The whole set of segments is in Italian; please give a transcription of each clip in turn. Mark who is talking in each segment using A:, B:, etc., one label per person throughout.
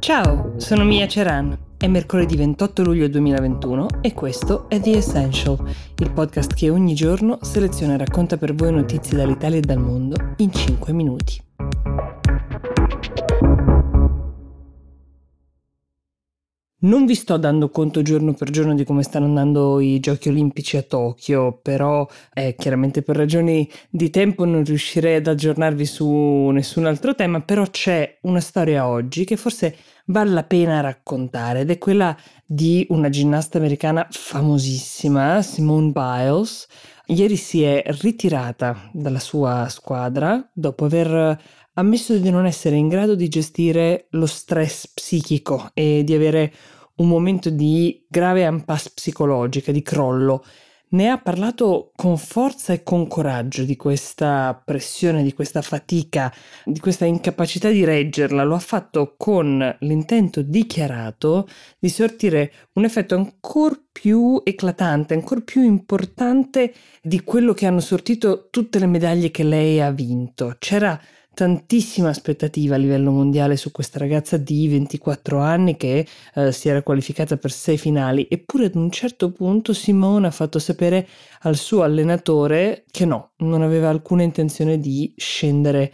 A: Ciao, sono Mia Ceran. È mercoledì 28 luglio 2021 e questo è The Essential, il podcast che ogni giorno seleziona e racconta per voi notizie dall'Italia e dal mondo in 5 minuti. Non vi sto dando conto giorno per giorno di come stanno andando i giochi olimpici a Tokyo, però eh, chiaramente per ragioni di tempo non riuscirei ad aggiornarvi su nessun altro tema, però c'è una storia oggi che forse vale la pena raccontare ed è quella di una ginnasta americana famosissima, Simone Biles. Ieri si è ritirata dalla sua squadra dopo aver ammesso di non essere in grado di gestire lo stress psichico e di avere un momento di grave impasse psicologica, di crollo. Ne ha parlato con forza e con coraggio di questa pressione, di questa fatica, di questa incapacità di reggerla. Lo ha fatto con l'intento dichiarato di sortire un effetto ancora più eclatante, ancora più importante di quello che hanno sortito tutte le medaglie che lei ha vinto. C'era tantissima aspettativa a livello mondiale su questa ragazza di 24 anni che eh, si era qualificata per sei finali, eppure ad un certo punto Simone ha fatto sapere al suo allenatore che no, non aveva alcuna intenzione di scendere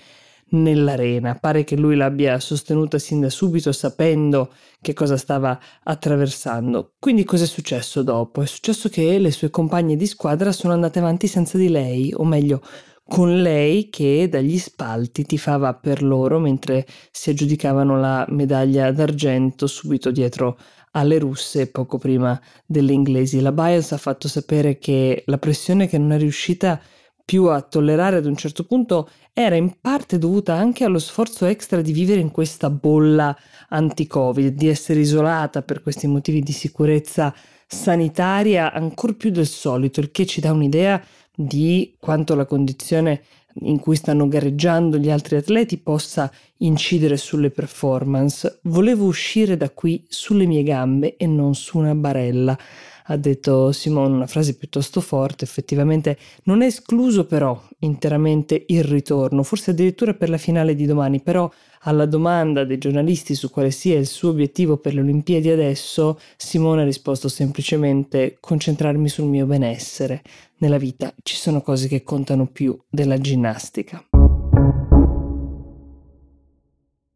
A: nell'arena. Pare che lui l'abbia sostenuta sin da subito sapendo che cosa stava attraversando. Quindi cosa è successo dopo? È successo che le sue compagne di squadra sono andate avanti senza di lei, o meglio, con lei che dagli spalti tifava per loro mentre si aggiudicavano la medaglia d'argento subito dietro alle russe poco prima delle inglesi. La Biles ha fatto sapere che la pressione che non è riuscita più a tollerare ad un certo punto era in parte dovuta anche allo sforzo extra di vivere in questa bolla anti-Covid, di essere isolata per questi motivi di sicurezza sanitaria ancora più del solito, il che ci dà un'idea di quanto la condizione in cui stanno gareggiando gli altri atleti possa incidere sulle performance. Volevo uscire da qui sulle mie gambe e non su una barella ha detto Simone una frase piuttosto forte, effettivamente non è escluso però interamente il ritorno, forse addirittura per la finale di domani, però alla domanda dei giornalisti su quale sia il suo obiettivo per le Olimpiadi adesso, Simone ha risposto semplicemente concentrarmi sul mio benessere. Nella vita ci sono cose che contano più della ginnastica.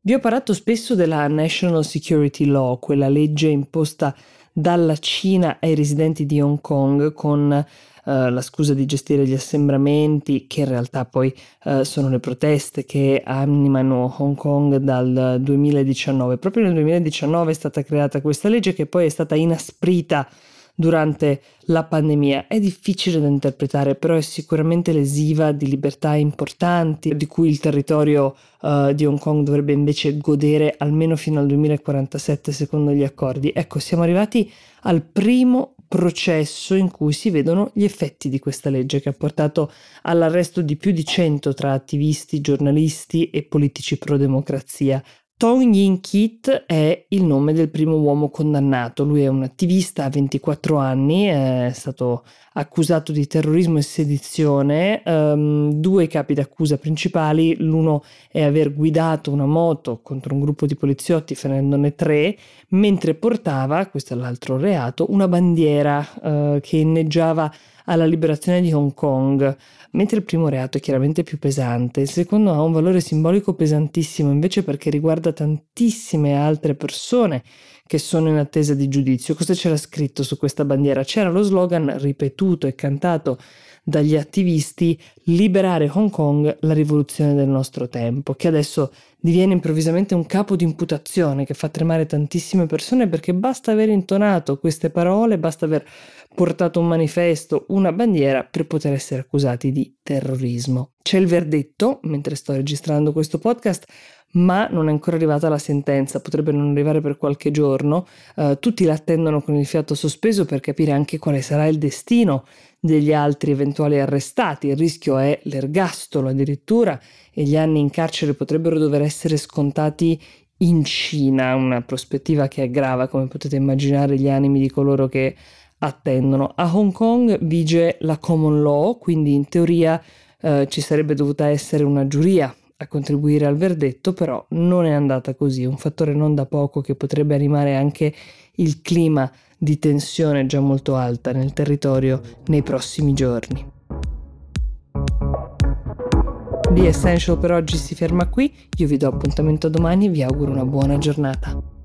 A: Vi ho parlato spesso della National Security Law, quella legge imposta dalla Cina ai residenti di Hong Kong con eh, la scusa di gestire gli assembramenti, che in realtà poi eh, sono le proteste che animano Hong Kong dal 2019. Proprio nel 2019 è stata creata questa legge che poi è stata inasprita durante la pandemia. È difficile da interpretare, però è sicuramente lesiva di libertà importanti di cui il territorio uh, di Hong Kong dovrebbe invece godere almeno fino al 2047 secondo gli accordi. Ecco, siamo arrivati al primo processo in cui si vedono gli effetti di questa legge che ha portato all'arresto di più di 100 tra attivisti, giornalisti e politici pro democrazia. Tong Yin Kit è il nome del primo uomo condannato. Lui è un attivista, ha 24 anni, è stato accusato di terrorismo e sedizione. Um, due capi d'accusa principali, l'uno è aver guidato una moto contro un gruppo di poliziotti ferendone tre, mentre portava, questo è l'altro reato, una bandiera uh, che inneggiava alla liberazione di Hong Kong, mentre il primo reato è chiaramente più pesante, il secondo ha un valore simbolico pesantissimo invece perché riguarda tantissime altre persone che sono in attesa di giudizio. Cosa c'era scritto su questa bandiera? C'era lo slogan ripetuto e cantato dagli attivisti liberare Hong Kong, la rivoluzione del nostro tempo, che adesso diviene improvvisamente un capo di imputazione che fa tremare tantissime persone perché basta aver intonato queste parole, basta aver portato un manifesto, una bandiera per poter essere accusati di terrorismo. C'è il verdetto, mentre sto registrando questo podcast, ma non è ancora arrivata la sentenza, potrebbe non arrivare per qualche giorno. Uh, tutti l'attendono con il fiato sospeso per capire anche quale sarà il destino degli altri eventuali arrestati. Il rischio è l'ergastolo addirittura e gli anni in carcere potrebbero dover essere scontati in Cina, una prospettiva che aggrava, come potete immaginare, gli animi di coloro che attendono. A Hong Kong vige la common law, quindi in teoria eh, ci sarebbe dovuta essere una giuria a contribuire al verdetto, però non è andata così, un fattore non da poco che potrebbe animare anche il clima di tensione già molto alta nel territorio nei prossimi giorni. The Essential per oggi si ferma qui, io vi do appuntamento domani e vi auguro una buona giornata.